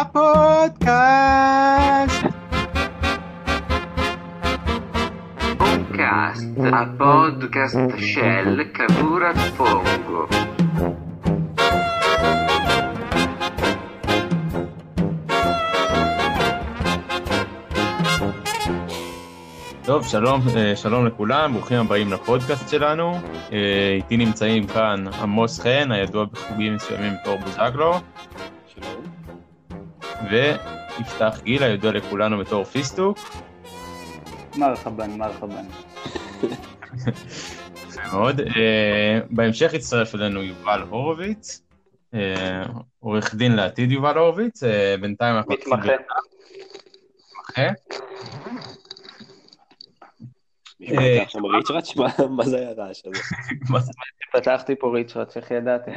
הפודקאסט. Podcast, a podcast Shell Cavour Pongo. טוב, שלום, אה, שלום לכולם, ברוכים הבאים לפודקאסט שלנו. אה, איתי נמצאים כאן עמוס חן, הידוע בחוגים מסוימים בתור בוזגלו. ויפתח גיל, הידוע לכולנו בתור פיסטוק. מרחבן, מרחבן. יפה מאוד. אה, בהמשך יצטרף אלינו יובל הורוביץ, אה, עורך דין לעתיד יובל הורוביץ, אה, בינתיים אנחנו... נתחיל מתמחה. מתמחה. שם ריצ'ראץ'? מה- זה היה הרעש הזה? פתחתי פה ריצ'רץ', איך ידעתם?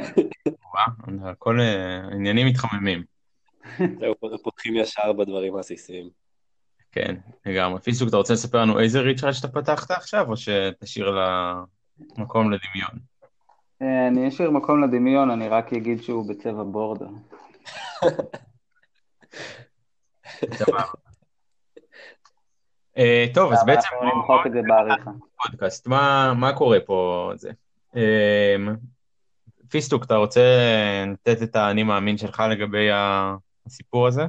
הכל עניינים מתחממים. זהו, פותחים ישר בדברים העסיסיים. כן, לגמרי. פיסטוק, אתה רוצה לספר לנו איזה ריצ'רד שאתה פתחת עכשיו, או שתשאיר לה מקום לדמיון? אה, אני אשאיר מקום לדמיון, אני רק אגיד שהוא בצבע בורדו. אה, טוב, אז בעצם אנחנו נמחוק את זה בעריכה. פודקאסט, מה, מה קורה פה זה? אה, פיסטוק, אתה רוצה לתת את האני מאמין שלך לגבי הסיפור הזה?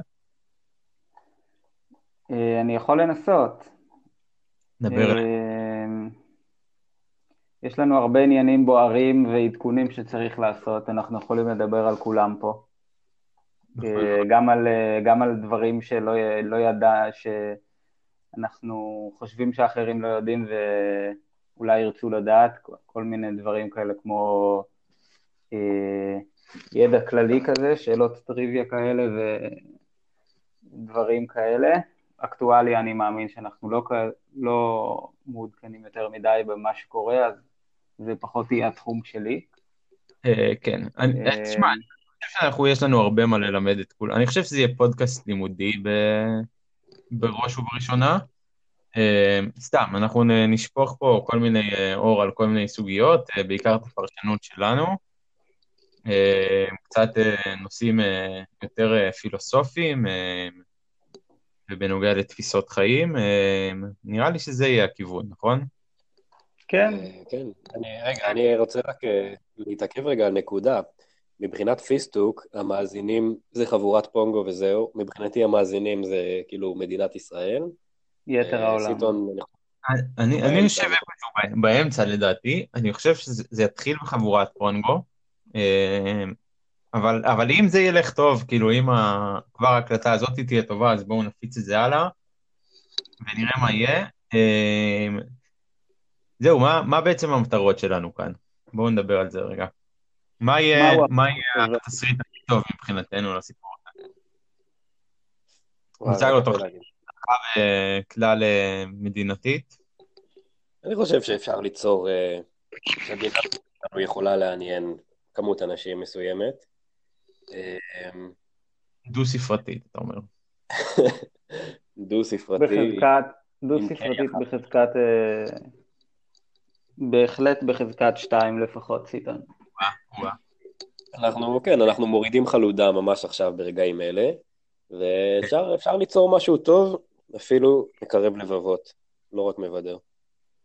אה, אני יכול לנסות. נדבר. אה, יש לנו הרבה עניינים בוערים ועדכונים שצריך לעשות, אנחנו יכולים לדבר על כולם פה. אה, גם על, גם על דברים שלא לא ידע, שאנחנו חושבים שאחרים לא יודעים ואולי ירצו לדעת, כל מיני דברים כאלה כמו ידע כללי כזה, שאלות טריוויה כאלה ודברים כאלה. אקטואליה, אני מאמין שאנחנו לא, לא מעודכנים יותר מדי במה שקורה, אז זה פחות יהיה התחום שלי. אה, כן, אני- אה, תשמע, אני חושב שאנחנו, יש לנו הרבה מה ללמד את כולם. אני חושב שזה יהיה פודקאסט לימודי ב... בראש ובראשונה. אה, סתם, אנחנו נשפוך פה כל מיני אור על כל מיני סוגיות, בעיקר את הפרשנות שלנו. אה, קצת אה, נושאים אה, יותר פילוסופיים ובנוגע לתפיסות חיים. אה, נראה לי שזה יהיה הכיוון, נכון? כן, כן. אני- רגע, אני רוצה רק להתעכב רגע על נקודה. מבחינת פיסטוק, המאזינים זה חבורת פונגו וזהו. מבחינתי המאזינים זה כאילו מדינת ישראל. יתר העולם. סיטון, אני. יושב באמצע לדעתי, אני חושב שזה זה יתחיל בחבורת פונגו, אבל, אבל אם זה ילך טוב, כאילו אם ה, כבר ההקלטה הזאת תהיה טובה, אז בואו נפיץ את זה הלאה, ונראה מה יהיה. אה, זהו, מה, מה בעצם המטרות שלנו כאן? בואו נדבר על זה רגע. מה יהיה, מה יהיה? התסריט הכי טוב מבחינתנו לסיפור הזה? וואי, מוצג. אה, כלל אה, מדינתית? אני חושב שאפשר ליצור, אה, שהמדינה שלנו יכולה לעניין כמות אנשים מסוימת. אה, דו-ספרתית, אתה אומר. דו-ספרתי. בחזקת, דו עם ספרתית K בחזקת, אה, בהחלט בחזקת שתיים לפחות, סיטון. אנחנו, כן, אנחנו מורידים חלודה ממש עכשיו ברגעים אלה, ואפשר אפשר ליצור משהו טוב, אפילו לקרב לבבות, לא רק מבדר.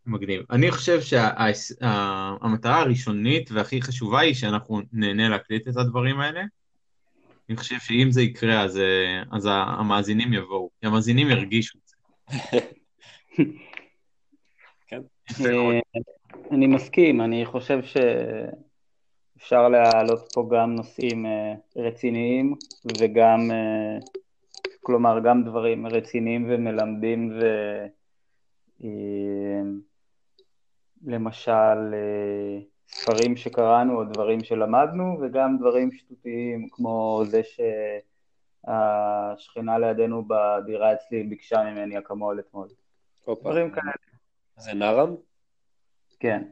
מגניב. אני חושב שהמטרה הראשונית והכי חשובה היא שאנחנו נהנה להקליט את הדברים האלה. אני חושב שאם זה יקרה, אז, אה, אז המאזינים יבואו, כי המאזינים ירגישו את זה. כן. אה, אני מסכים, אני חושב שאפשר להעלות פה גם נושאים אה, רציניים וגם, כלומר, גם דברים רציניים ומלמדים ו... למשל, אה, ספרים שקראנו או דברים שלמדנו, וגם דברים שטותיים כמו זה שהשכנה לידינו בדירה אצלי ביקשה ממני אקמול אתמול. הופה. דברים כאלה, זה נרם? כן,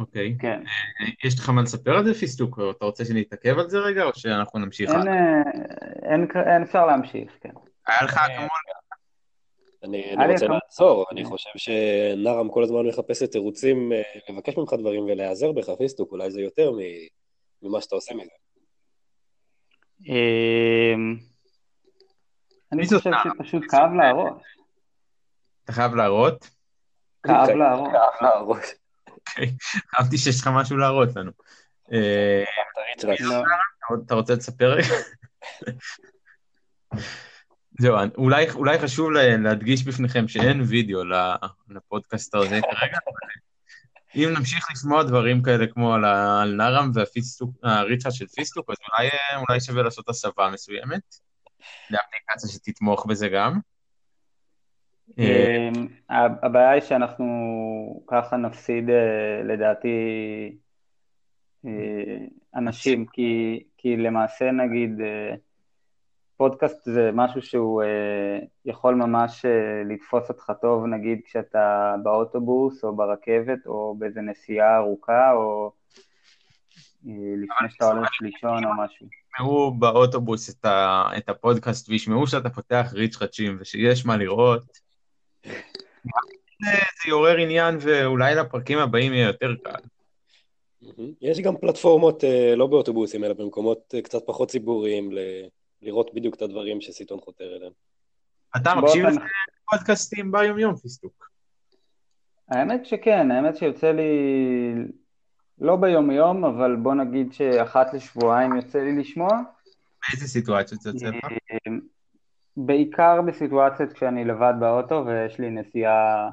אוקיי. כן. אה, יש לך מה לספר על זה, פיסטוק? או אתה רוצה שנתעכב על זה רגע, או שאנחנו נמשיך אין? אה, אין, אין, אפשר להמשיך, כן. היה לך אקמול? אני, אני רוצה לעצור, אני חושב שנרם כל הזמן מחפשת תירוצים אה, לבקש ממך דברים ולהיעזר בך, פיסטוק, אולי זה יותר מ- ממה שאתה עושה מזה. אמ, אני חושב? שפשוט כאב לה הראש. אתה חייב להראות? כאב לה הראש. כאב לה הראש. חשבתי שיש לך משהו להראות לנו. אה, תריץ רק. לא. אתה רוצה לספר? זהו, אולי, אולי חשוב לה- להדגיש בפניכם שאין וידאו לפודקאסט הזה כרגע, אם נמשיך לשמוע דברים כאלה כמו על, על נארם והריצ'ה של פיסטוק, אז אולי, אה, אולי שווה לעשות הסבה מסוימת, לאפליקציה שתתמוך בזה גם. אה, אמ, הבעיה היא שאנחנו ככה נפסיד אה, לדעתי אה, אנשים, כי, כי למעשה נגיד אה, פודקאסט זה משהו שהוא אה, יכול ממש אה, לתפוס אותך טוב נגיד כשאתה באוטובוס או ברכבת או באיזה נסיעה ארוכה או אה, לפני שאתה הולך לישון או משהו. ישמעו באוטובוס את, ה, את הפודקאסט וישמעו שאתה פותח ריץ' חדשים ושיש מה לראות. זה, זה יעורר עניין ואולי לפרקים הבאים יהיה יותר קל. יש גם פלטפורמות אה, לא באוטובוסים, אלא במקומות אה, קצת פחות ציבוריים, ל- לראות בדיוק את הדברים שסיטון חותר אליהם. אתה מקשיב אתה- לפודקאסטים ביום יום, פיסטוק. האמת שכן, האמת שיוצא לי, לא ביום יום, אבל בוא נגיד שאחת לשבועיים יוצא לי לשמוע. באיזה סיטואציות זה יוצא לך? בעיקר בסיטואציות כשאני לבד באוטו ויש לי נסיעה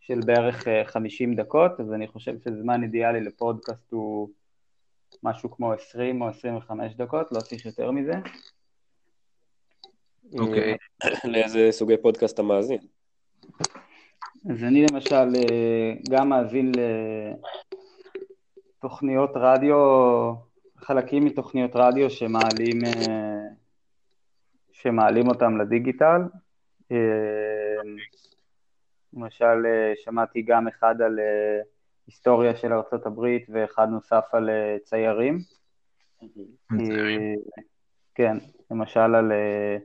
של בערך אה, 50 דקות, אז אני חושב שזמן אידיאלי לפודקאסט הוא משהו כמו 20 או 25 דקות, לא צריך יותר מזה. אוקיי. לאיזה סוגי פודקאסט אתה מאזין? אז אני למשל אה, גם מאזין לתוכניות רדיו, חלקים מתוכניות רדיו שמעלים, אה, שמעלים אותם לדיגיטל. אה, למשל, אה, שמעתי גם אחד על אה, היסטוריה של ארצות הברית ואחד נוסף על אה, ציירים. ציירים. אה, כן, למשל על אה,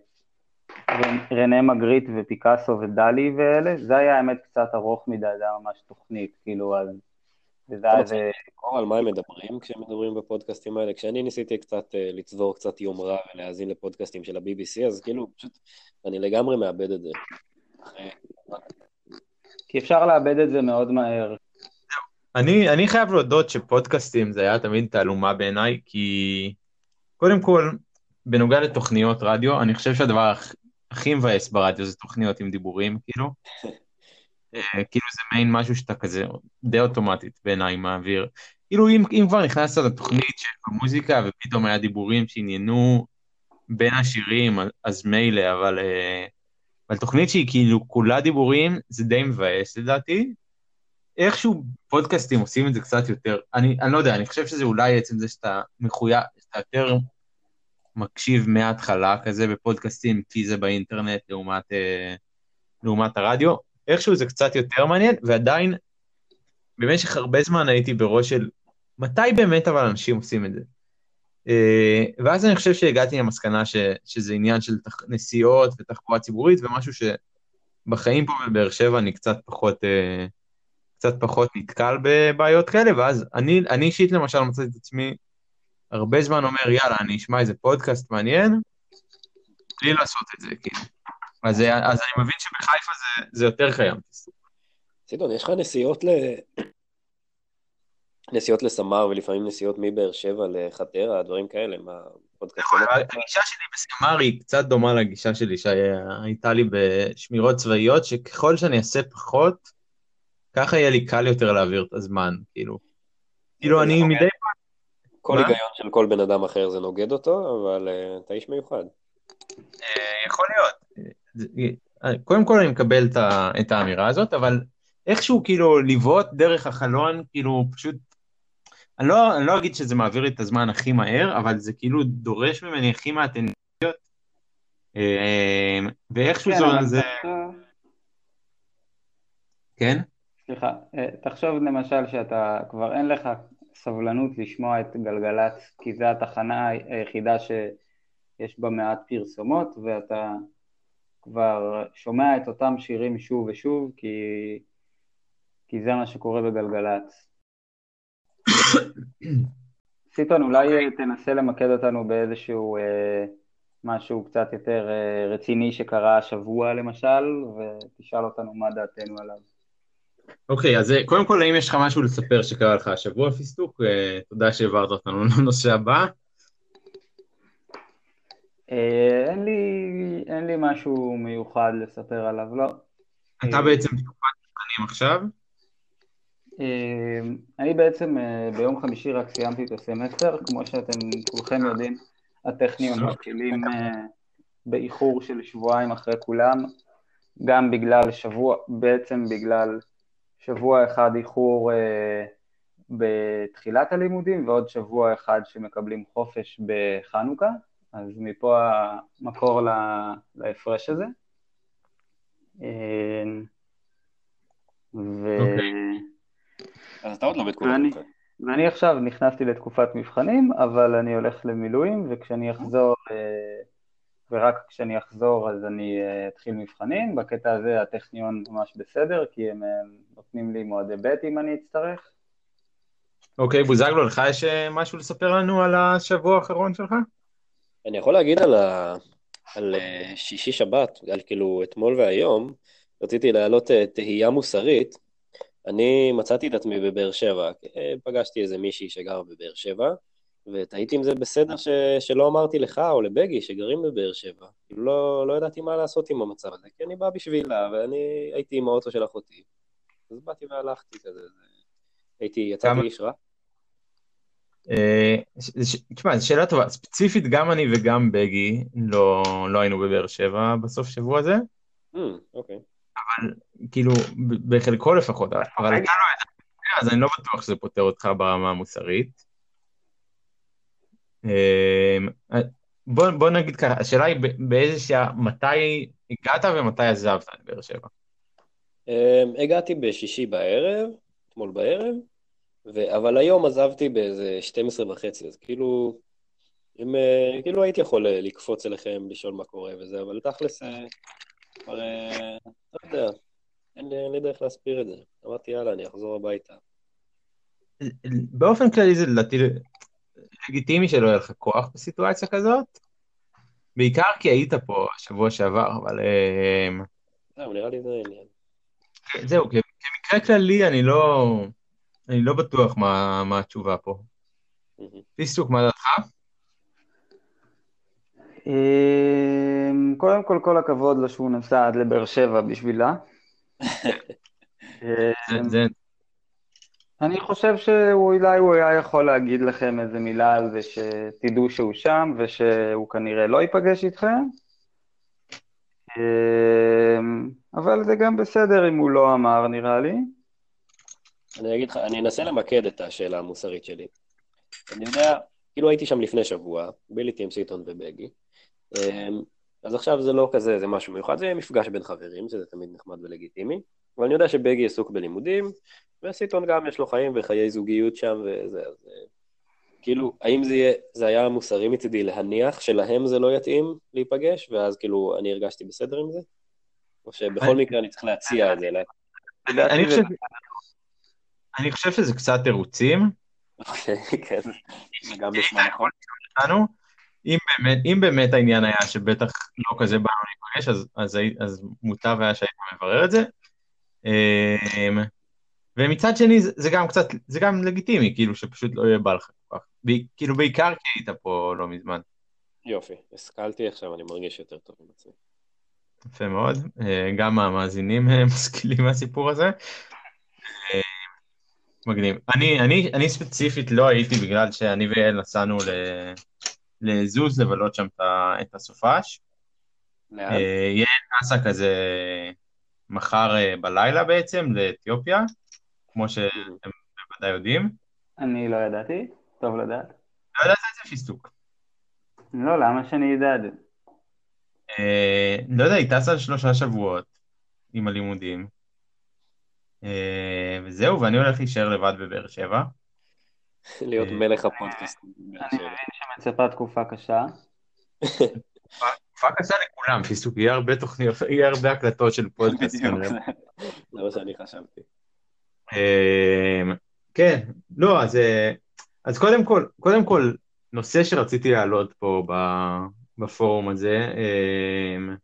רנה מגריט ופיקאסו ודלי ואלה, זה היה האמת קצת ארוך מדי, זה היה ממש תוכנית, כאילו, אז... וזה היה איזה... על מה הם מדברים כשהם מדברים בפודקאסטים האלה. כשאני ניסיתי קצת אה, לצבור קצת יומרה ולהאזין לפודקאסטים של ה-BBC, אז כאילו, פשוט, אני לגמרי מאבד את זה. כי אפשר לאבד את זה מאוד מהר. אני, אני חייב להודות שפודקאסטים זה היה תמיד תעלומה בעיניי, כי קודם כל, בנוגע לתוכניות רדיו, אני חושב שהדבר הכי מבאס ברדיו זה תוכניות עם דיבורים, כאילו. אה, כאילו זה מעין משהו שאתה כזה די אוטומטית בעיניי מעביר. כאילו אם, אם כבר נכנסת לתוכנית של המוזיקה ופתאום היה דיבורים שעניינו בין השירים, אז מילא, אבל, אה, אבל תוכנית שהיא כאילו כולה דיבורים, זה די מבאס לדעתי. איכשהו פודקאסטים עושים את זה קצת יותר, אני, אני לא יודע, אני חושב שזה אולי עצם זה שאתה מחויב, שאתה יותר מקשיב מההתחלה כזה בפודקאסטים, כי זה באינטרנט לעומת, אה, לעומת הרדיו, איכשהו זה קצת יותר מעניין, ועדיין במשך הרבה זמן הייתי בראש של מתי באמת אבל אנשים עושים את זה. אה, ואז אני חושב שהגעתי למסקנה ש, שזה עניין של תח, נסיעות ותחבורה ציבורית, ומשהו שבחיים פה בבאר שבע אני קצת פחות, אה, קצת פחות נתקל בבעיות כאלה, ואז אני, אני אישית למשל מצאתי את עצמי הרבה זמן אומר, יאללה, אני אשמע איזה פודקאסט מעניין, בלי לעשות את זה, כאילו. אז, אז אני מבין שבחיפה זה, זה יותר קיים. סידון, יש לך נסיעות ל... נסיעות לסמר ולפעמים נסיעות מבאר שבע לחדרה, דברים כאלה, מה... שלו? הגישה שלי בסמר היא קצת דומה לגישה שלי שהייתה לי בשמירות צבאיות, שככל שאני אעשה פחות, ככה יהיה לי קל יותר להעביר את הזמן, כאילו. כאילו אני מדי פעם... כל? היגיון של כל בן אדם אחר זה נוגד אותו, אבל אה, אתה איש מיוחד. אה, יכול להיות. אה, קודם כל אני מקבל את האמירה הזאת, אבל איכשהו כאילו לבעוט דרך החלון, כאילו פשוט... אני לא, אני לא אגיד שזה מעביר לי את הזמן הכי מהר, אבל זה כאילו דורש ממני הכי מעט אנרגיות. ואיכשהו כן, זה... תחשוב- כן? סליחה, תחשוב למשל שאתה כבר אין לך סבלנות לשמוע את גלגלצ, כי זו התחנה היחידה שיש בה מעט פרסומות, ואתה כבר שומע את אותם שירים שוב ושוב, כי, כי זה מה שקורה בגלגלצ. סיטון, אולי תנסה למקד אותנו באיזשהו אה, משהו קצת יותר אה, רציני שקרה השבוע למשל, ותשאל אותנו מה דעתנו עליו. אוקיי, אז אה, קודם כל, האם יש לך משהו לספר שקרה לך השבוע, פיסטוק? אה, תודה שהעברת אותנו לנושא הבא. אה, אין לי, אין לי משהו מיוחד לספר עליו, לא. אתה בעצם בתקופת מבחנים עכשיו? אני בעצם ביום חמישי רק סיימתי את הסמסטר, כמו שאתם כולכם יודעים, הטכניון. מתחילים באיחור של שבועיים אחרי כולם, גם בגלל שבוע, בעצם בגלל שבוע אחד איחור אה, בתחילת הלימודים ועוד שבוע אחד שמקבלים חופש בחנוכה, אז מפה המקור ל- להפרש הזה. אה, ו... אוקיי. אז אתה עוד לא בתקופת ואני- מבחן. ואני עכשיו נכנסתי לתקופת מבחנים, אבל אני הולך למילואים, וכשאני אחזור, אה, ורק כשאני אחזור אז אני אה, אתחיל מבחנים. בקטע הזה הטכניון ממש בסדר, כי הם אה, נותנים לי מועדי ב' אם אני אצטרך. אוקיי, בוזגלו, לך יש אה, משהו לספר לנו על השבוע האחרון שלך? אני יכול להגיד על, ה... על אה, שישי-שבת, על כאילו אתמול והיום, רציתי להעלות תהייה מוסרית. אני מצאתי את עצמי בבאר שבע, פגשתי איזה מישהי שגר בבאר שבע, ותהיתי אם זה בסדר ש... שלא אמרתי לך או לבגי שגרים בבאר שבע. כאילו לא, לא ידעתי מה לעשות עם המצב הזה, כי אני בא בשבילה, ואני הייתי עם האוטו של אחותי. אז באתי והלכתי כזה, זה- הייתי, יצאתי כמה- איש רע. אה, תשמע, זו שאלה טובה. ספציפית, גם אני וגם בגי לא, לא היינו בבאר שבע בסוף שבוע הזה, אוקיי. כאילו, ב- בחלקו לפחות, אבל אבל אתה לא אז אני לא בטוח שזה פותר אותך ברמה המוסרית. אה, בוא, בוא נגיד ככה, השאלה היא באיזה שעה, מתי הגעת ומתי עזבת את באר שבע? Um, הגעתי בשישי בערב, אתמול בערב, ו... אבל היום עזבתי באיזה 12 וחצי, אז כאילו, אם, uh, כאילו הייתי יכול אה, לקפוץ אליכם, לשאול מה קורה וזה, אבל תכלס, אה, כבר, אה, לא יודע, אין לי, אין לי דרך להסביר את זה. אמרתי, יאללה, אני אחזור הביתה. באופן כללי זה לדעתי לגיטימי שלא יהיה לך כוח בסיטואציה כזאת, בעיקר כי היית פה השבוע שעבר, אבל אה, זהו, נראה לי זה העניין. זהו, כמקרה כללי אני לא, אני לא בטוח מה, מה התשובה פה. פיסטוק, מה דעתך? אמ, קודם כל, כל הכבוד לו שהוא נסע עד לבאר שבע בשבילה. זה, אמ, זה, אני חושב שאולי הוא היה יכול להגיד לכם איזה מילה על זה שתדעו שהוא שם ושהוא כנראה לא ייפגש איתכם. אמ, אבל זה גם בסדר אם הוא לא אמר, נראה לי. אני אגיד לך, אני אנסה למקד את השאלה המוסרית שלי. אני יודע, כאילו הייתי שם לפני שבוע, ביליתי עם סיטון ובגי, אמ, אז עכשיו זה לא כזה, זה משהו מיוחד, זה מפגש בין חברים, שזה תמיד נחמד ולגיטימי, אבל אני יודע שבגי עסוק בלימודים, וסיטון גם יש לו חיים וחיי זוגיות שם וזה, אז אה, כאילו, האם זה, יהיה, זה היה מוסרי מצידי להניח שלהם זה לא יתאים להיפגש, ואז כאילו אני הרגשתי בסדר עם זה? או שבכל מקרה אני צריך להציע את זה, לדעתי אני חושב, אני חושב שזה קצת תירוצים אוקיי, כן, זה גם נשמע נכון. אם באמת, אם באמת העניין היה שבטח לא כזה באנו להיפגש, אז, אז, אז מוטב היה שהיית מברר את זה. אמ, ומצד שני, זה, זה גם קצת, זה גם לגיטימי, כאילו שפשוט לא יהיה בא לך כל כך. כאילו בעיקר כי היית פה לא מזמן. יופי, השכלתי עכשיו, אני מרגיש יותר טוב עם עצמי. יפה מאוד. אה, גם המאזינים אה, משכילים מהסיפור הזה. אה, מגניב. אני, אני, אני ספציפית לא הייתי בגלל שאני ויעל נסענו ל- לזוז לבלות שם את הסופש. יעל נסע כזה מחר אה, בלילה בעצם לאתיופיה, כמו שאתם בוודאי יודעים. אני לא ידעתי, טוב לדעת. לא ידעת את זה פיסטוק. לא, למה שאני אדע את זה? אה, לא יודע, היא טסה שלושה שבועות עם הלימודים. אה, וזהו, ואני הולך להישאר לבד בבאר שבע. להיות מלך הפודקאסט. אני מבין שמצפה תקופה קשה. תקופה קשה לכולם, פיסטוק, יהיה הרבה תוכניות, יהיה הרבה הקלטות של פודקאסט. זה- מה שאני חשבתי. אה, כן, לא, אז אה, אז קודם כל, קודם כל, נושא שרציתי להעלות פה בפורום הזה, אמ,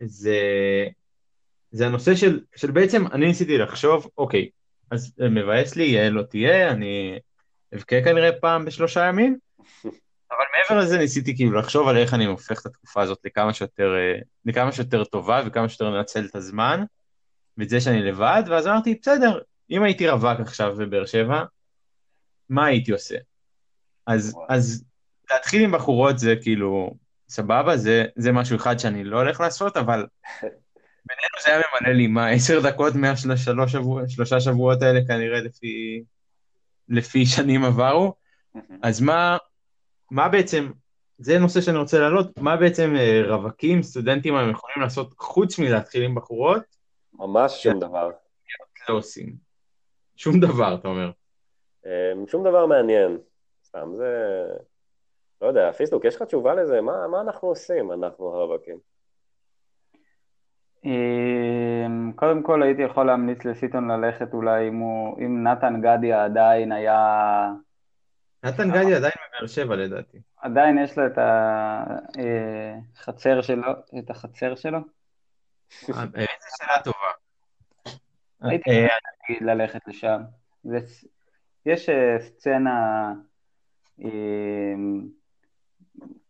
זה, זה הנושא של, של בעצם, אני ניסיתי לחשוב, אוקיי, אז מבאס לי, יעל לא תהיה, אני אבכה כנראה פעם בשלושה ימים, אבל מעבר לזה ניסיתי כאילו לחשוב על איך אני הופך את התקופה הזאת לכמה שיותר, אה, לכמה שיותר טובה וכמה שיותר לנצל את הזמן, ואת זה שאני לבד, ואז אמרתי, בסדר, אם הייתי רווק עכשיו בבאר שבע, מה הייתי עושה? אז, אז להתחיל עם בחורות זה כאילו, סבבה, זה, זה משהו אחד שאני לא הולך לעשות, אבל בינינו זה היה ממלא לי מה, עשר דקות מהשלושה שבוע, שבועות האלה כנראה לפי, לפי שנים עברו, אז מה, מה בעצם, זה נושא שאני רוצה להעלות, מה בעצם אה, רווקים, סטודנטים הם יכולים לעשות חוץ מלהתחיל עם בחורות? ממש שום דבר. לא עושים. שום דבר, אתה אומר. אמ, שום דבר מעניין. סתם, זה... לא יודע, פיסטוק, יש לך תשובה לזה? מה, מה אנחנו עושים, אנחנו הרווקים? אמ, קודם כל הייתי יכול להמליץ לסיטון ללכת אולי אם, הוא, אם נתן גדיה עדיין היה... נתן גדיה עדיין בבאר שבע לדעתי. עדיין יש לו את החצר אה, שלו, את החצר שלו? אה, איזה שאלה טובה. הייתי אה, יכול ללכת לשם. יש סצנה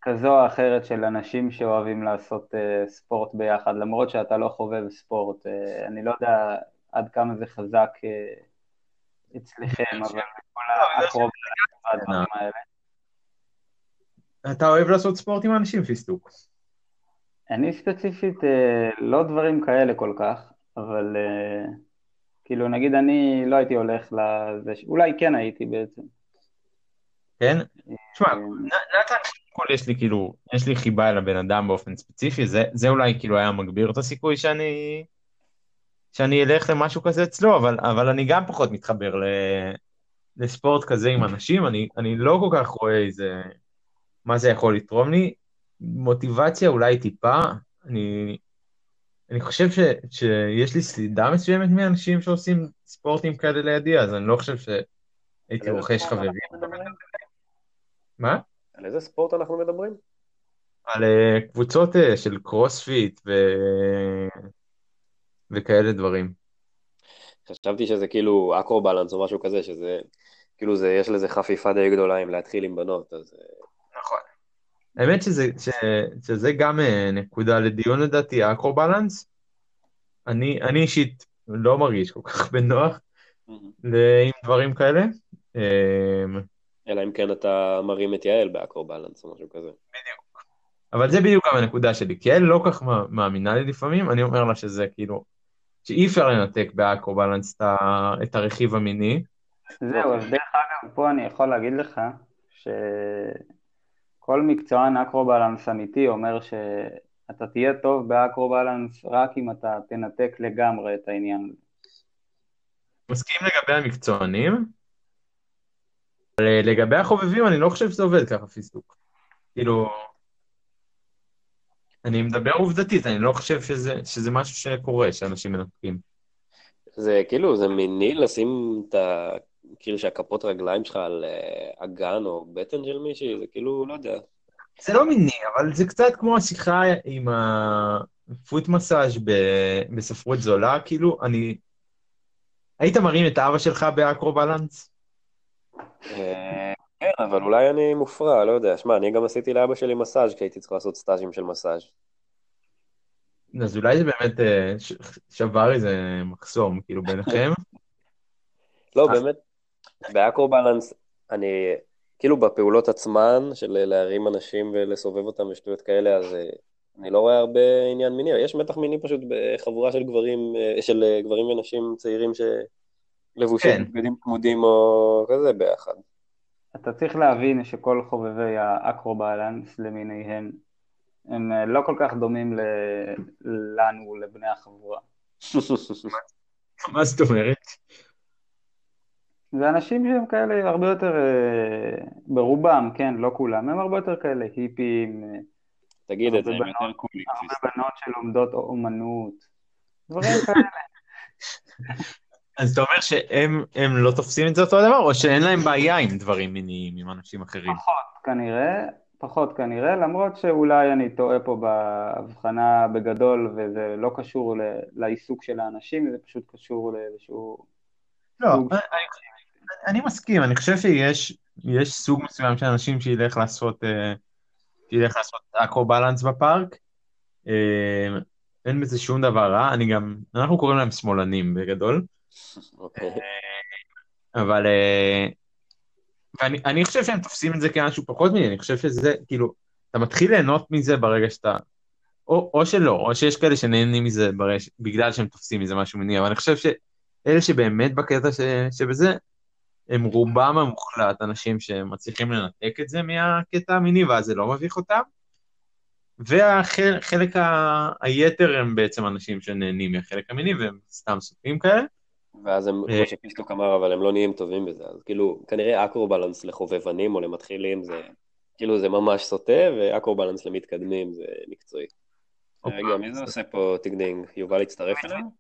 כזו או אחרת של אנשים שאוהבים לעשות ספורט ביחד, למרות שאתה לא חובב ספורט. אני לא יודע עד כמה זה חזק אצלכם, אבל כל הקרוב והדברים האלה. אתה אוהב לעשות ספורט עם אנשים, פיסטוק. אני ספציפית uh, לא דברים כאלה כל כך, אבל uh, כאילו נגיד אני לא הייתי הולך לזה, אולי כן הייתי בעצם. כן? תשמע, נתן כל יש לי כאילו, יש לי חיבה אל הבן אדם באופן ספציפי, זה, זה אולי כאילו היה מגביר את הסיכוי שאני, שאני אלך למשהו כזה אצלו, אבל, אבל אני גם פחות מתחבר ל, לספורט כזה עם אנשים, אני, אני לא כל כך רואה איזה, מה זה יכול לתרום לי. מוטיבציה אולי טיפה, אני, אני חושב ש, שיש לי סלידה מסוימת מאנשים שעושים ספורטים כאלה לידי, אז אני לא חושב שהייתי רוכש חברים. מה? על איזה ספורט אנחנו מדברים? על uh, קבוצות uh, של קרוספיט ו... וכאלה דברים. חשבתי שזה כאילו אקרו בלנס או משהו כזה, שזה כאילו זה, יש לזה חפיפה די גדולה אם להתחיל עם בנות, אז... אה, נכון. האמת שזה, ש, שזה גם uh, נקודה לדיון לדעתי, האקרו בלנס. אני, אני אישית לא מרגיש כל כך בנוח mm-hmm. עם דברים כאלה. Uh, אלא אם כן אתה מרים את יעל באקרו בלנס או משהו כזה. בדיוק. אבל זה בדיוק גם הנקודה שלי, כי יעל לא כך מאמינה לי לפעמים, אני אומר לה שזה כאילו, שאי אפשר לנתק באקרו בלנס את הרכיב המיני. זהו, אז דרך אגב, פה אני יכול להגיד לך שכל מקצוען אקרו בלנס אמיתי אומר שאתה תהיה טוב באקרו בלנס רק אם אתה תנתק לגמרי את העניין. מסכים לגבי המקצוענים, לגבי החובבים, אני לא חושב שזה עובד ככה פיסטוק. כאילו, אני מדבר עובדתית, אני לא חושב שזה, שזה משהו שקורה, שאנשים מנתקים. זה כאילו, זה מיני לשים את ה... כאילו שהכפות רגליים שלך על uh, אגן או בטן של מישהי, זה כאילו, לא יודע. זה לא מיני, אבל זה קצת כמו השיחה עם הפוט מסאז' בספרות זולה, כאילו, אני... היית מרים את אבא שלך באקרו בלנס? אה, כן, אבל אולי אני מופרע, לא יודע. שמע, אני גם עשיתי לאבא שלי מסאז' כי הייתי צריך לעשות סטאז'ים של מסאז'. אז אולי זה באמת אה, שבר איזה מחסום, כאילו, ביניכם? לא, באמת, באקרו בלנס, אני, כאילו בפעולות עצמן, של להרים אנשים ולסובב אותם ושטויות כאלה, אז אה, אני לא רואה הרבה עניין מיני. יש מתח מיני פשוט בחבורה של גברים, של גברים ונשים צעירים ש... לבושים כן. בגדים כמודים או כזה ביחד. אתה צריך להבין שכל חובבי האקרו-בלנס למיניהם הם אה, לא כל כך דומים ל... לנו, לבני החבורה. מה זאת אומרת? זה אנשים שהם כאלה הרבה יותר, אה, ברובם, כן, לא כולם, הם הרבה יותר כאלה היפים. אה, תגיד את זה, הם יותר קולים. הרבה בנות שלומדות אומנות, דברים כאלה. אז אתה אומר שהם הם לא תופסים את זה אותו דבר, או שאין להם בעיה עם דברים מיניים, עם אנשים אחרים? פחות כנראה, פחות כנראה, למרות שאולי אני טועה פה בהבחנה בגדול, וזה לא קשור ל- לעיסוק של האנשים, זה פשוט קשור לאיזשהו... לא. אני, אני, מסכים, אני חושב שיש יש סוג מסוים של אנשים שילך לעשות, אה, שילך לעשות אקרו בלנס בפארק. אה, אין בזה שום דבר רע, אני גם, אנחנו קוראים להם שמאלנים בגדול. אבל אה, אני חושב שהם תופסים את זה כמשהו פחות מזה, אני חושב שזה, כאילו, אתה מתחיל ליהנות מזה ברגע שאתה, או, או שלא, או שיש כאלה שנהנים מזה ברש, בגלל שהם תופסים מזה משהו מיני, אבל אני חושב שאלה שבאמת בקטע ש, שבזה, הם רובם המוחלט אנשים שמצליחים לנתק את זה מהקטע המיני, ואז זה לא מביך אותם. והחלק ה... היתר הם בעצם אנשים שנהנים מהחלק המיני והם סתם סוטים כאלה. ואז הם, אה. כמו שפיסטוק אמר, אבל הם לא נהיים טובים בזה, אז כאילו, כנראה אקרו בלנס לחובבנים או למתחילים זה, כאילו זה ממש סוטה, ואקרו בלנס למתקדמים זה מקצועי. אוקיי. רגע, מי זה עושה פה ticking? יובל הצטרף אלינו?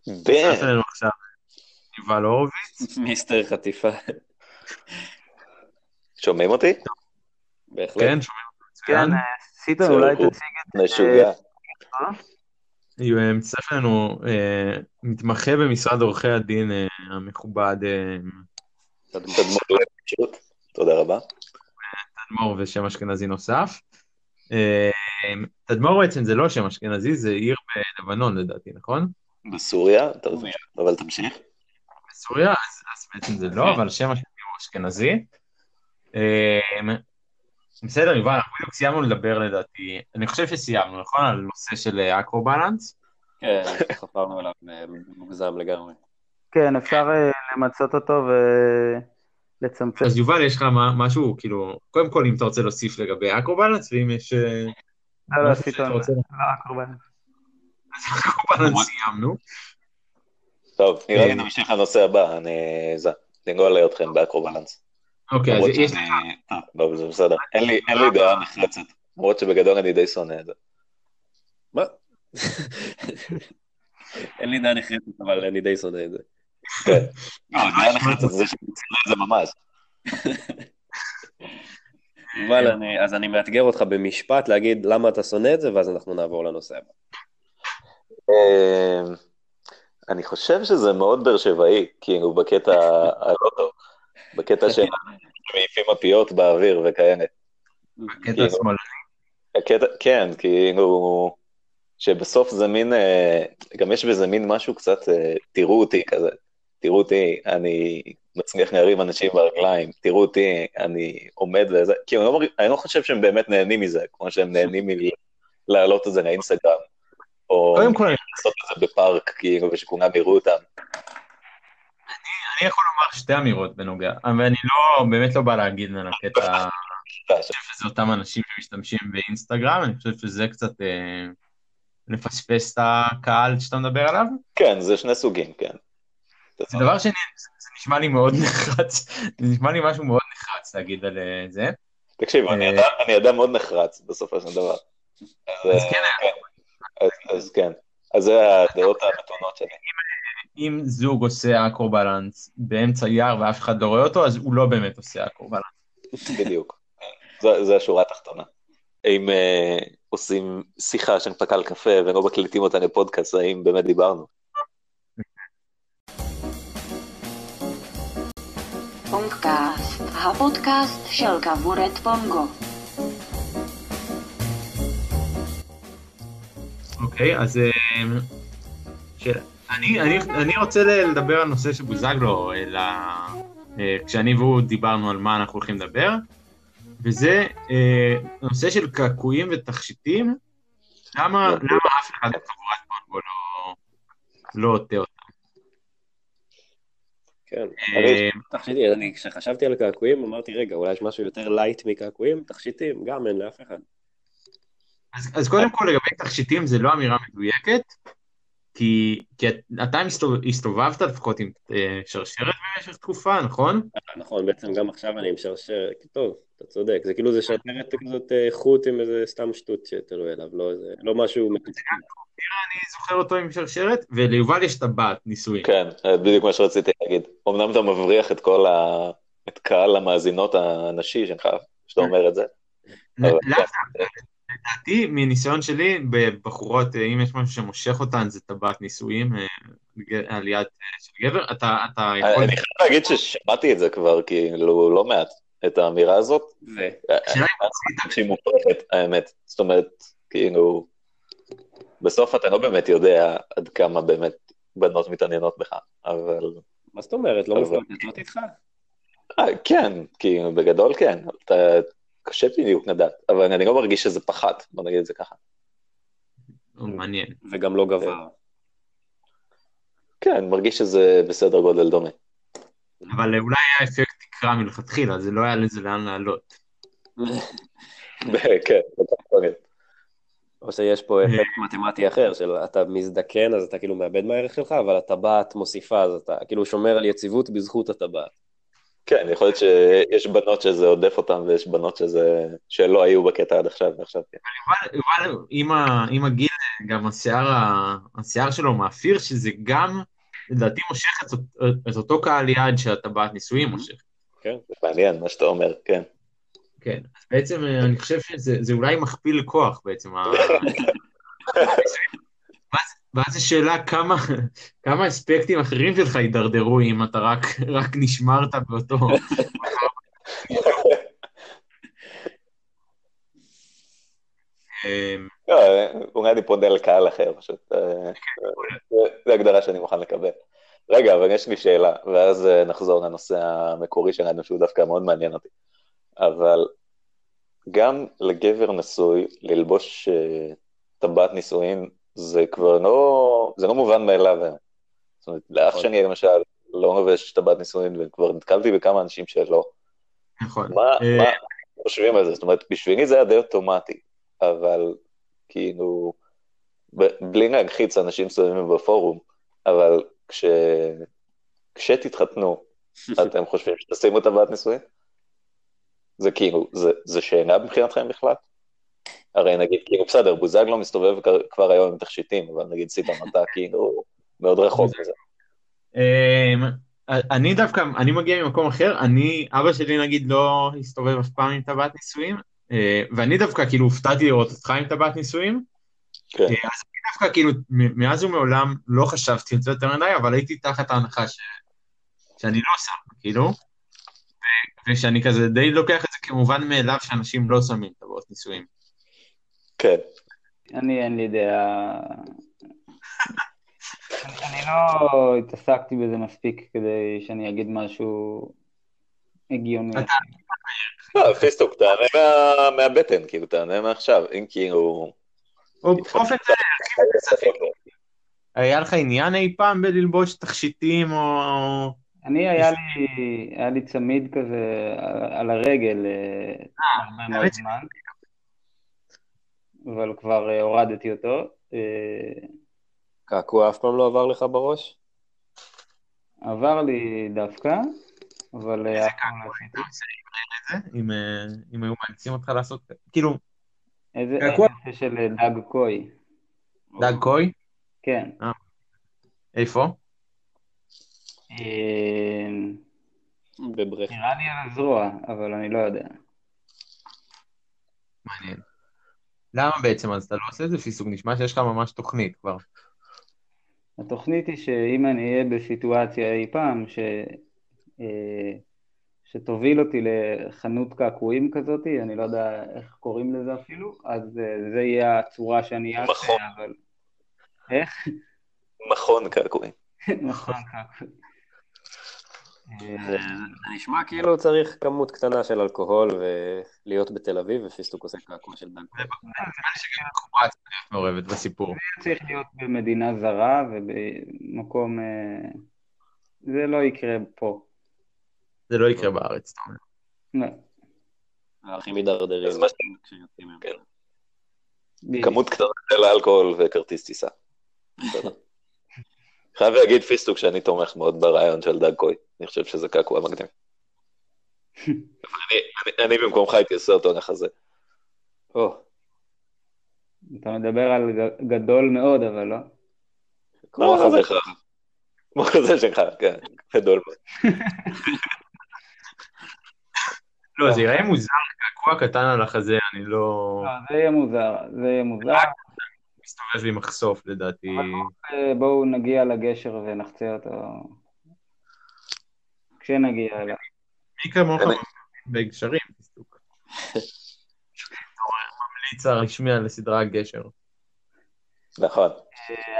הצטרף בן, אלינו עכשיו יובל הורוביץ. מיסטר חטיפה. שומעים אותי? בהחלט. כן, שומעים אותו מצוין. כן, סיטון, אולי תציג את... משוגע. אה, מצטרף אלינו אה, מתמחה במשרד עורכי הדין אה, המכובד תדמור. תודה רבה. תדמור ושם אשכנזי נוסף. תדמור בעצם זה לא שם אשכנזי, זה עיר בלבנון לדעתי, נכון? בסוריה, אבל תמשיך. בסוריה, אז, בעצם זה לא, אבל שם הוא אשכנזי. בסדר, יובל, אנחנו בדיוק סיימנו לדבר לדעתי, אני חושב שסיימנו, נכון? על נושא של אה, אקרו בלנס. כן, חפרנו עליו אה, מוגזם לגמרי. כן, אפשר אה, למצות אותו ולצמצם. אז יובל, יש לך מה- משהו, כאילו, קודם כל אם אתה רוצה להוסיף לגבי אקרו בלנס, ואם יש... לא, לא, רוצה- לא, הקורבן. אז אקרו בלנס סיימנו. טוב, נראה אה. לי נמשיך לנושא הבא, אני... זה, נגול אתכם באקרו בלנס. אוקיי, אז יש... שאני- טוב, לא, זה בסדר. אין לי- אין לי דעה נחרצת. למרות שבגדול אני די שונא את זה. מה? אין לי דעה נחרצת, אבל אני די שונא את זה. כן. לא, דעה נחרצת זה שאני שונא את זה ממש. יובל, אני- אז אני מאתגר אותך במשפט להגיד למה אתה שונא את זה, ואז אנחנו נעבור לנושא הבא. אה, אני חושב שזה מאוד באר שבעי, כאילו בקטע הלא טוב. בקטע של מעיפים מפיות באוויר וכאלה. הקטע השמאלי. הקטע, כן, כאילו, שבסוף זה מין, אה, גם יש בזה מין משהו קצת, אה, תראו אותי כזה, תראו אותי, אני מצליח להרים אנשים ברגליים, תראו אותי, אני עומד וזה, כאילו, אני לא, מרג- אני לא חושב שהם באמת נהנים מזה, כמו שהם נהנים מלהעלות את זה לאינסטגרם, או לעשות את זה בפארק, כאילו, ושכולם יראו אותם. אני יכול לומר שתי אמירות בנוגע, אבל אני לא, באמת לא בא להגיד על הקטע, אני חושב שזה אותם אנשים שמשתמשים באינסטגרם, אני חושב שזה קצת אה, לפספס את הקהל שאתה מדבר עליו. כן, זה שני סוגים, כן. דבר שני, זה, זה נשמע לי מאוד נחרץ, זה נשמע לי משהו מאוד נחרץ להגיד על אה, זה. תקשיב, אני אה, אדם- אני אדם מאוד נחרץ בסופו של דבר. אז, כן, אז, אז כן, אז זה הדעות המתונות שלי. אם זוג עושה אקרו בלנס באמצע יער ואף אחד לא רואה אותו, אז הוא לא באמת עושה אקרו בלנס. בדיוק. זו, זו השורה התחתונה. אם אה, עושים שיחה שמחכה על קפה ולא מקליטים אותה לפודקאסט, האם באמת דיברנו? פונקאסט, הפודקאסט של כבורת פונגו. אוקיי, אז אה, שאלה. אני, אני, אני רוצה לדבר על נושא שבוזגלו, אלא אה, כשאני והוא דיברנו על מה אנחנו הולכים לדבר, וזה אה, נושא של קעקועים ותכשיטים, למה, למה אף אחד בחבורת פונגו לא, לא עוטה אותם? כן. אה, תכשיטים, אני, כשחשבתי על קעקועים, אמרתי, רגע, אולי יש משהו יותר light מקעקועים? תכשיטים, גם אין לאף אחד. אז, אז קודם כל לגבי תכשיטים זה לא אמירה מדויקת, כי, כי אתה מסתובב, הסתובבת לפחות עם אה, שרשרת במשך תקופה, נכון? נכון, בעצם גם עכשיו אני עם שרשרת, טוב, אתה צודק, זה כאילו זה שרשרת כזאת אה, חוט עם איזה סתם שטות שתלוי אליו, לא איזה, לא משהו מתוסכל. אני זוכר אותו עם שרשרת, וליובל יש טבעת נישואים. כן, בדיוק מה שרציתי להגיד. אמנם אתה מבריח את כל ה... את קהל המאזינות הנשי שלך, שאתה אומר את זה. לדעתי, מניסיון שלי, בבחורות, אם יש משהו שמושך אותן, זה טבעת נישואים אה, על יד אה, של גבר, אתה אתה יכול... אני חייב להגיד ששמעתי את זה כבר, כאילו, לא מעט, את האמירה הזאת. שהיא מופרכת, האמת. זאת אומרת, כאילו, בסוף אתה לא באמת יודע עד כמה באמת בנות מתעניינות בך, אבל... מה זאת אומרת? לא מפלטטות איתך? אה, כן, כאילו, בגדול כן, אתה... קשה בדיוק לדעת, אבל אני לא מרגיש שזה פחת, בוא נגיד את זה ככה. מעניין. וגם לא גבר. כן, אני מרגיש שזה בסדר גודל דומה. אבל אולי היה אפקט תקרה מלכתחילה, זה לא היה לזה לאן לעלות. כן, או שיש פה אפקט מתמטי אחר, של אתה מזדקן, אז אתה כאילו מאבד מהערך שלך, אבל הטבעת מוסיפה, אז אתה כאילו שומר על יציבות בזכות הטבעת. כן, יכול להיות שיש בנות שזה עודף אותן ויש בנות שזה... שלא היו בקטע עד עכשיו, ועכשיו כן. יובל, יובל, עם הגיל, גם השיער השיער שלו מאפיר, שזה גם, לדעתי, מושך את את אותו קהל יעד שהטבעת נישואים מושך. זה מעניין מה שאתה אומר, כן. כן, אז בעצם אה, אני חושב שזה זה אולי מכפיל כוח בעצם. ואז- השאלה כמה, כמה אספקטים אחרים שלך יידרדרו אם אתה רק, רק נשמרת באותו... אמ, לא, אולי אני פונה לקהל אחר, פשוט. אה, זה הגדרה שאני מוכן לקבל. רגע, אבל יש לי שאלה, ואז אה, נחזור לנושא המקורי שלנו, שהוא דווקא מאוד מעניין אותי. אבל גם לגבר נשוי ללבוש אה, טבעת נישואין, זה כבר לא, זה לא מובן מאליו. זאת אומרת, לאח שלי למשל, לא לובש טבעת נישואין, וכבר נתקלתי בכמה אנשים שלא. נכון. מה אה, מה חושבים על זה? זאת אומרת, בשבילי זה היה די אוטומטי, אבל כאילו, בלי להגחיץ אנשים מסוימים בפורום, אבל כש... כשתתחתנו, אתם חושבים שתשימו טבעת נישואין? זה כאילו, זה, זה שאלה מבחינתכם בכלל? הרי נגיד, כאילו, בסדר, בוזגלו מסתובב כבר- היום עם תכשיטים, אבל נגיד סיטון אתה כאילו מאוד רחוק מזה. אמ, אני דווקא, אני מגיע ממקום אחר, אני, אבא שלי נגיד לא הסתובב אף פעם עם טבעת נישואים, אה, ואני דווקא כאילו הופתעתי לראות אותך עם טבעת נישואים, כן. אה, אז אני דווקא כאילו, מאז ומעולם לא חשבתי על זה יותר מדי, אבל הייתי תחת ההנחה ש... שאני לא שם, כאילו, ו- ושאני כזה די לוקח את זה כמובן מאליו שאנשים לא שמים טבעות נישואים. כן. אני, אין לי דעה... אני, אני לא התעסקתי בזה מספיק כדי שאני אגיד משהו הגיוני. לא, פיסטוק, תענה מה- מהבטן, כאילו, תענה מעכשיו, אם כאילו... או באופן זה, היה לך עניין אי פעם בללבוש תכשיטים או... אני, היה לי, היה לי צמיד כזה על, הרגל אה, הרבה מאוד האמת ש- זמן, אבל כבר אה, הורדתי אותו. אה, קעקוע אף פעם לא עבר לך בראש? עבר לי דווקא, אבל אה, איזה אתה עשיתי. עושה אם את זה? אם, היו מאלצים אותך לעשות... כאילו, איזה קעקוע? איזה של דג קוי, דג קוי? כן. איפה? בבריכה. נראה לי על הזרוע, אבל אני לא יודע. מעניין. למה בעצם אז אתה לא עושה את זה פיסוק? נשמע שיש לך ממש תוכנית כבר. התוכנית היא שאם אני אהיה בסיטואציה אי פעם ש... אה, שתוביל אותי לחנות קעקועים כזאת, אני לא יודע איך קוראים לזה אפילו, אז אה, זה יהיה הצורה שאני אעשה, מכון. אבל... איך? מכון קעקועים. נכון, קעקועים. זה זה נשמע כאילו צריך כמות קטנה של אלכוהול ולהיות בתל אביב, ופיסטוק עושה קעקוע של דג. נראה לי שגם להיות מעורבת בסיפור. צריך להיות במדינה זרה ובמקום... אה, זה לא יקרה פה. זה לא יקרה בארץ, אתה אומר. לא. הכי מידרדרים כשיוצאים מהם. כן. כמות קטנה של אלכוהול וכרטיס טיסה. בסדר. חייב להגיד פיסטוק שאני תומך מאוד ברעיון של דג קוי, אני חושב שזה קעקוע מקדים. אני- אני- אני במקומך הייתי עושה אותו לחזה. או, אתה מדבר על גדול מאוד, אבל לא? כמו לא, לא החזה. בהכרח. כמו החזה שלך, כן, גדול מאוד. לא, זה יראה מוזר, קעקוע קטן על החזה, אני לא... לא, זה יהיה מוזר, זה יהיה מוזר. מסתובב לי מחשוף לדעתי. אה, בואו נגיע לגשר ונחצה אותו כשנגיע אליו. מי כמוך בגשרים, פיסטוק. ממליץ הרשמי על הסדרה הגשר. נכון.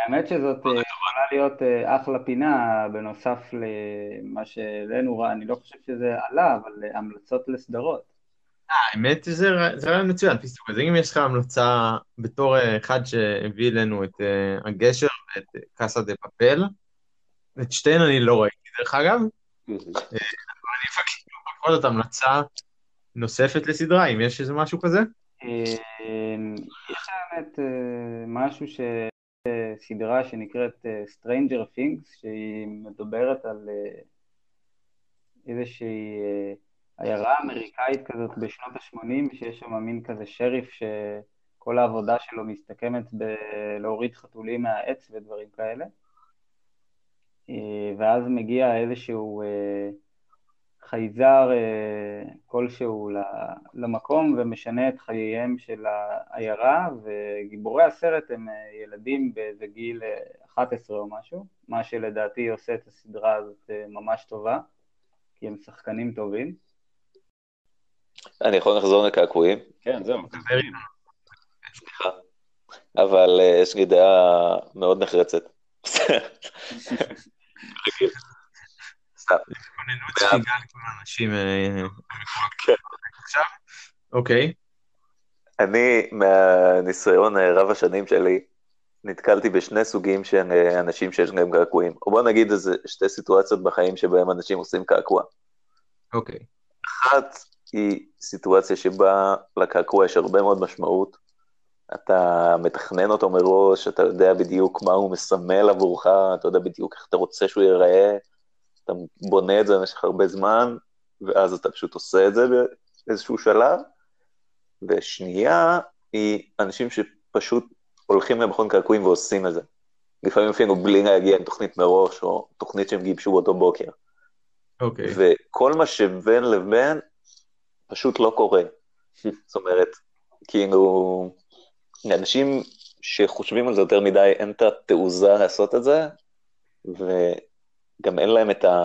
האמת שזאת אה, יכולה להיות אה, אחלה פינה בנוסף למה שהעלינו, אני לא חושב שזה עלה, אבל אה, המלצות לסדרות. האמת שזה רעיון מצוין, פיסטוק. אז אם יש לך המלצה בתור אה, אחד שהביא אלינו את אה, הגשר ואת אה, קאסה דה פאפל, את שתיהן אני לא ראיתי דרך אגב, מהמם. אני בכל זאת המלצה נוספת לסדרה, אם יש איזה משהו כזה. אה, יש האמת משהו ש... סדרה שנקראת Stranger Things, שהיא מדברת על איזושהי עיירה אמריקאית כזאת בשנות ה-80, שיש שם מין כזה שריף שכל העבודה שלו מסתכמת בלהוריד חתולים מהעץ ודברים כאלה. אה, ואז מגיע איזשהו אה, חייזר אה, כלשהו למקום ומשנה את חייהם של העיירה, וגיבורי הסרט הם ילדים באיזה גיל אה, 11 או משהו, מה שלדעתי עושה את הסדרה הזאת ממש טובה, כי הם שחקנים טובים. אני יכול לחזור לקעקועים, כן, זהו. איתנו. סליחה. אבל אה, יש לי דעה מאוד נחרצת. סתם. לכל האנשים. אה, עכשיו? אוקיי. אני, מהניסיון אה, רב השנים שלי, נתקלתי בשני סוגים של אנשים שיש להם קעקועים. או בוא נגיד איזה שתי סיטואציות בחיים שבהם אנשים עושים קעקוע. אוקיי. אחת היא סיטואציה שבה לקעקוע יש הרבה מאוד משמעות. אתה מתכנן אותו מראש, אתה יודע בדיוק מה הוא מסמל עבורך, אתה יודע בדיוק איך אתה רוצה שהוא ייראה, אתה בונה את זה במשך הרבה זמן, ואז אתה פשוט עושה את זה באיזשהו שלב. ושנייה היא אנשים שפשוט הולכים למכון קעקועים ועושים את זה. לפעמים אפילו בלי להגיע עם תוכנית מראש, או תוכנית שהם גיבשו באותו בוקר. אוקיי. וכל מה שבין לבין פשוט לא קורה. זאת אומרת, כאילו, לאנשים שחושבים על זה יותר מדי, אין את התעוזה לעשות את זה, וגם אין להם את ה...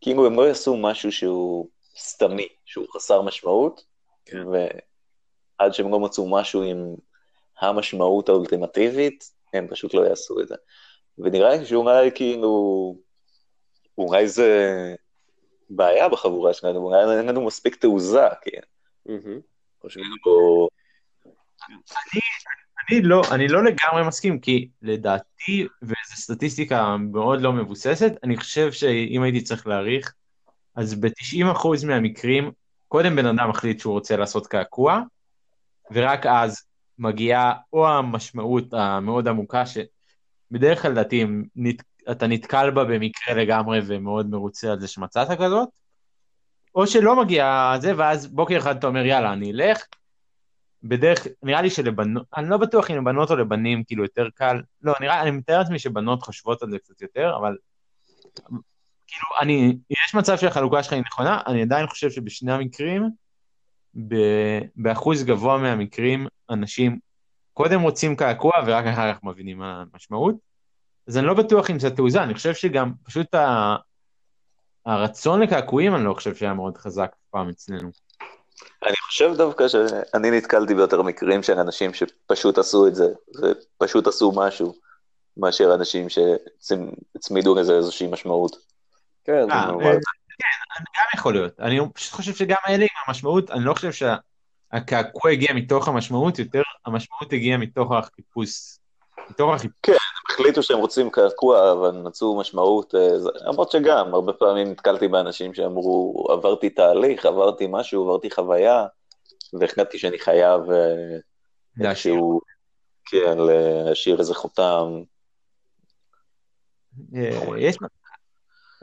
כאילו, הם לא יעשו משהו שהוא סתמי, שהוא חסר משמעות, כן. ועד שהם לא מצאו משהו עם המשמעות האולטימטיבית, הם פשוט לא יעשו את זה. ונראה לי שאולי כאילו, אולי זה בעיה בחבורה שלנו, אולי אין לנו מספיק תעוזה, כן? או... אני לא, אני לא לגמרי מסכים, כי לדעתי, וזו סטטיסטיקה מאוד לא מבוססת, אני חושב שאם הייתי צריך להעריך, אז ב-90% מהמקרים, קודם בן אדם מחליט שהוא רוצה לעשות קעקוע, ורק אז מגיעה או המשמעות המאוד עמוקה, שבדרך כלל לדעתי אם נת- אתה נתקל בה במקרה לגמרי ומאוד מרוצה על זה שמצאת כזאת, או שלא מגיע זה, ואז בוקר אחד אתה אומר, יאללה, אני אלך, בדרך, נראה לי שלבנות, אני לא בטוח אם לבנות או לבנים כאילו יותר קל, לא, נראה, אני מתאר לעצמי שבנות חושבות על זה קצת יותר, אבל כאילו, אני, יש מצב שהחלוקה שלך היא נכונה, אני עדיין חושב שבשני המקרים, ב, באחוז גבוה מהמקרים, אנשים קודם רוצים קעקוע ורק אחר כך מבינים מה המשמעות. אז אני לא בטוח אם זה תעוזה, אני חושב שגם פשוט ה, הרצון לקעקועים, אני לא חושב שהיה מאוד חזק פעם אצלנו. אני חושב דווקא שאני נתקלתי ביותר מקרים של אנשים שפשוט עשו את זה, ופשוט עשו משהו, מאשר אנשים שהצמידו לזה איזושהי משמעות. כן, אה, זה אה, נורא. כן, גם יכול להיות. אני פשוט חושב שגם אלה עם המשמעות, אני לא חושב שהקעקוע הגיע מתוך המשמעות, יותר המשמעות הגיעה מתוך החיפוש. מתוך החיפוש. החליטו שהם רוצים קעקוע, אבל מצאו משמעות, אה, למרות שגם, הרבה פעמים נתקלתי באנשים שאמרו, עברתי תהליך, עברתי משהו, עברתי חוויה, והחלטתי שאני חייב אה. איזשהו, כן, להשאיר איזה חותם. אה, יש...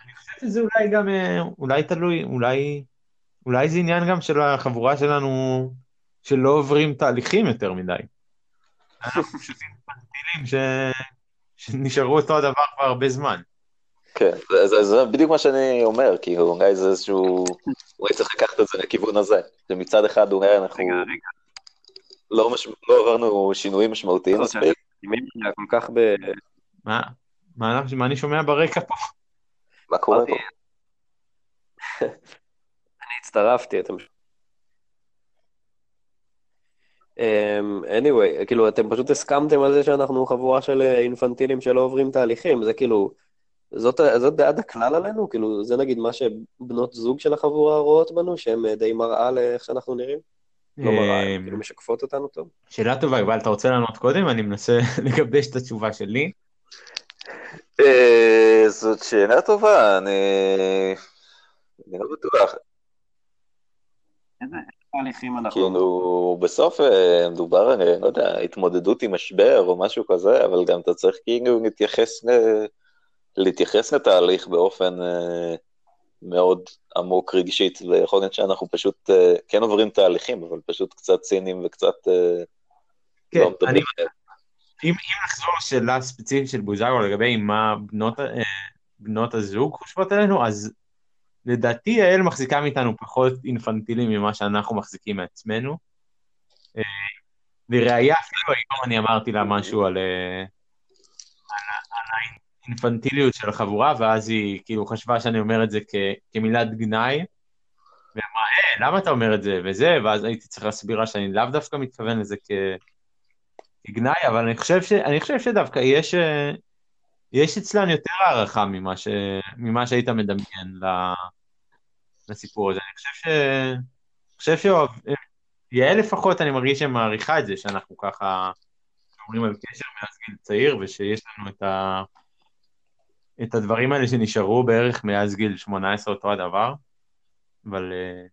אני חושב שזה אולי גם, אולי תלוי, אולי, אולי זה עניין גם של החבורה שלנו, שלא עוברים תהליכים יותר מדי. אנחנו פשוט אינפנטילים ש- שנשארו אותו הדבר כבר הרבה זמן. כן, זה- זה זה בדיוק מה שאני אומר, כאילו, אולי זה איזשהו... אולי צריך לקחת את זה לכיוון הזה. שמצד אחד אולי אנחנו רגע, רגע. לא מש- לא עברנו שינויים משמעותיים לא, מספיק. כל כך ב... מה, מה, מה אני שומע ברקע פה? מה קורה פה? אני הצטרפתי, אתם... anyway, כאילו, אתם פשוט הסכמתם על זה שאנחנו חבורה של אה, אינפנטילים שלא עוברים תהליכים, זה כאילו, זאת, זאת דעת הכלל עלינו? כאילו, זה נגיד מה שבנות זוג של החבורה רואות בנו, שהן אה, די מראה לאיך שאנחנו נראים? לא מראה, הן אה, כאילו משקפות אותנו טוב? שאלה טובה, יובל, אתה רוצה לענות קודם? אני מנסה לגבש את התשובה שלי. אה, זאת שאלה טובה, אני... אני לא בטוח. תהליכים אנחנו... כאילו, בסוף אה, מדובר על, אה, לא יודע, התמודדות עם משבר או משהו כזה, אבל גם אתה צריך כאילו להתייחס, להתייחס לתהליך באופן אה, מאוד עמוק רגשית, ויכול להיות שאנחנו פשוט כן עוברים תהליכים, אבל פשוט קצת ציניים וקצת כן, לא אני. אם, אם נחזור לשאלה הספציפית של בוזגלו לגבי מה בנות, בנות הזוג חושבות עלינו, אז לדעתי יעל מחזיקה מאיתנו פחות אינפנטילים ממה שאנחנו מחזיקים מעצמנו. אה, לראיה, אפילו היום אני אמרתי לה משהו אה, על, האינפנטיליות של החבורה, ואז היא כאילו חשבה שאני אומר את זה כמילת גנאי, והיא אמרה, אה, למה אתה אומר את זה וזה, ואז הייתי צריך להסביר לה שאני לאו דווקא מתכוון לזה. כגנאי, אבל אני חושב, ש... אני חושב שדווקא יש, אה, יש אצלן יותר הערכה ממה, ש... ממה שהיית מדמיין. לסיפור הזה. אני חושב ש... אני חושב שאוהב... יעל לפחות, אני מרגיש שמעריכה את זה, שאנחנו ככה שומרים על קשר מאז גיל צעיר, ושיש לנו את, ה... את הדברים האלה שנשארו בערך מאז גיל 18 אותו הדבר, אבל... אה,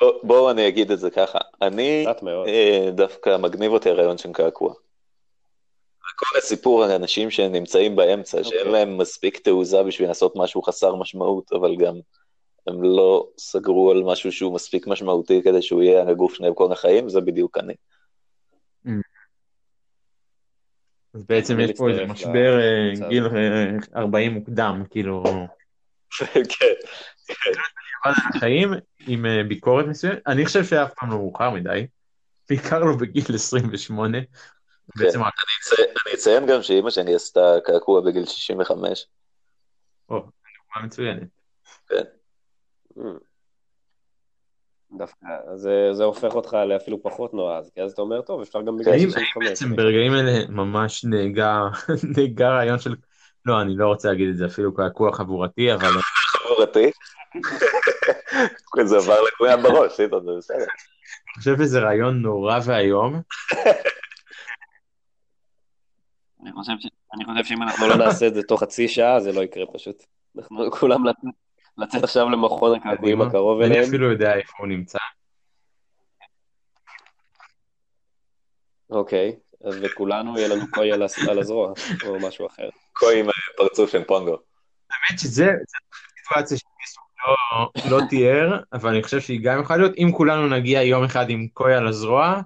בוא- בואו אני אגיד את זה ככה, אני. אה, דווקא מגניב אותי הרעיון של קעקוע. כל הסיפור על אנשים שנמצאים באמצע, שאין אוקיי. להם מספיק תעוזה בשביל לעשות משהו חסר משמעות, אבל גם הם לא סגרו על משהו שהוא מספיק משמעותי כדי שהוא יהיה על הגוף שלהם כל החיים, זה בדיוק אני. אז בעצם יש פה איזה משבר אה, גיל אה, 40 מוקדם, כאילו, כן. אבל החיים עם אה, ביקורת מסוימת, אני חושב שאף פעם לא מאוחר מדי, בעיקר לא בגיל 28, בעצם רק אני אצי- אני אציין גם שאימא שלי עשתה קעקוע בגיל 65. או, דוגמה מצוינת. Mm. דווקא, זה, זה הופך אותך לאפילו פחות נועז, כי אז אתה אומר, טוב, אפשר גם האם 65. האם בעצם ברגעים אלה ממש נהגה נהגה רעיון של, לא, אני לא רוצה להגיד את זה אפילו קעקוע חבורתי, אבל חבורתי. זה עבר לכולם בראש, איתו, זה בסדר. אני חושב שזה רעיון נורא ואיום. אני חושב, ש... אני חושב שאם אנחנו לא נעשה את זה תוך חצי שעה, זה לא יקרה פשוט. אנחנו כולם לצאת, עכשיו למכון הקעקועים. הקרוב אני אליהם. אפילו יודע איפה הוא נמצא. אוקיי, אז וכולנו יהיה לנו קוי על, הזרוע, או משהו אחר. כה עם פרצוף של פונגו. האמת שזה זה סיטואציה שפיסוק לא, לא תיאר, אבל אני חושב שהיא גם יכולה להיות, אם כולנו נגיע יום אחד עם קוי על הזרוע,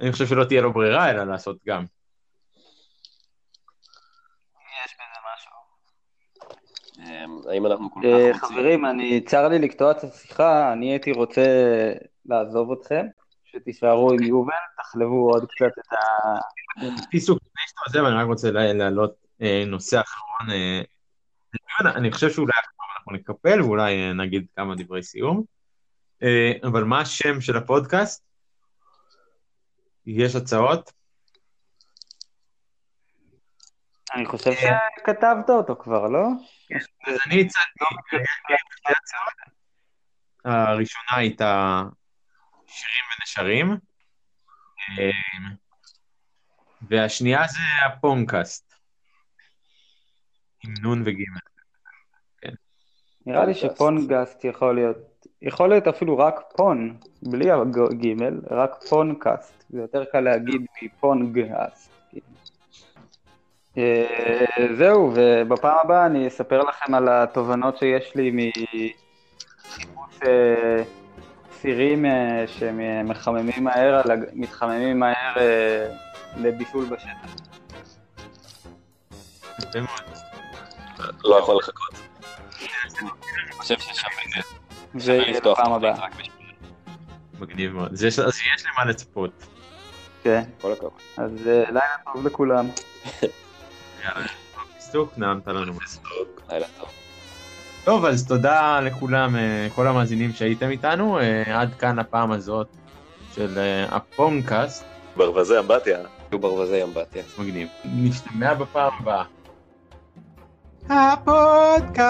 אני חושב שלא תהיה לו ברירה אלא לעשות גם. האם אנחנו כל כך אה, רוצים? חברים, אני, צר לי לקטוע את השיחה, אני הייתי רוצה לעזוב אתכם, שתישארו עם יובל, תחלבו עוד קצת את ה... פיסוק, לפני שאתה עוזב, אני רק רוצה לה- להעלות אה, נושא אחרון. אה, לדיון. אני חושב שאולי אנחנו נקפל ואולי נגיד כמה דברי סיום. אבל מה השם של הפודקאסט? יש הצעות? אני חושב שכתבת אותו כבר, לא? אז אני הצעתי שתי הצעות. הראשונה הייתה שירים ונשרים, אה, והשנייה זה הפונקאסט, עם נון וגימל. נראה לי שפונגסט יכול להיות, יכול להיות אפילו רק פון, בלי הגימל, רק פונקאסט, זה יותר קל להגיד מפונגסט. אה, זהו, ובפעם הבאה אני אספר לכם על התובנות שיש לי מחיפוש אה, סירים אה, שמחממים מהר, מתחממים מהר לבישול בשטח. לא יכול לחכות. אני חושב ששווה זה יהיה תוכנית הבאה. מגניב מאוד. אז יש- למה לצפות. כן, כל הכבוד. אז לילה טוב לכולם. פיסטוק, נעמת לנו. לילה טוב. טוב, אז תודה לכולם, אה, כל המאזינים שהייתם איתנו. אה, עד כאן הפעם הזאת של אה, הפונקאסט. ברווזי אמבטיה. היו ברווזי אמבטיה. מגניב. נשתמע בפעם הבאה. הפודקאסט!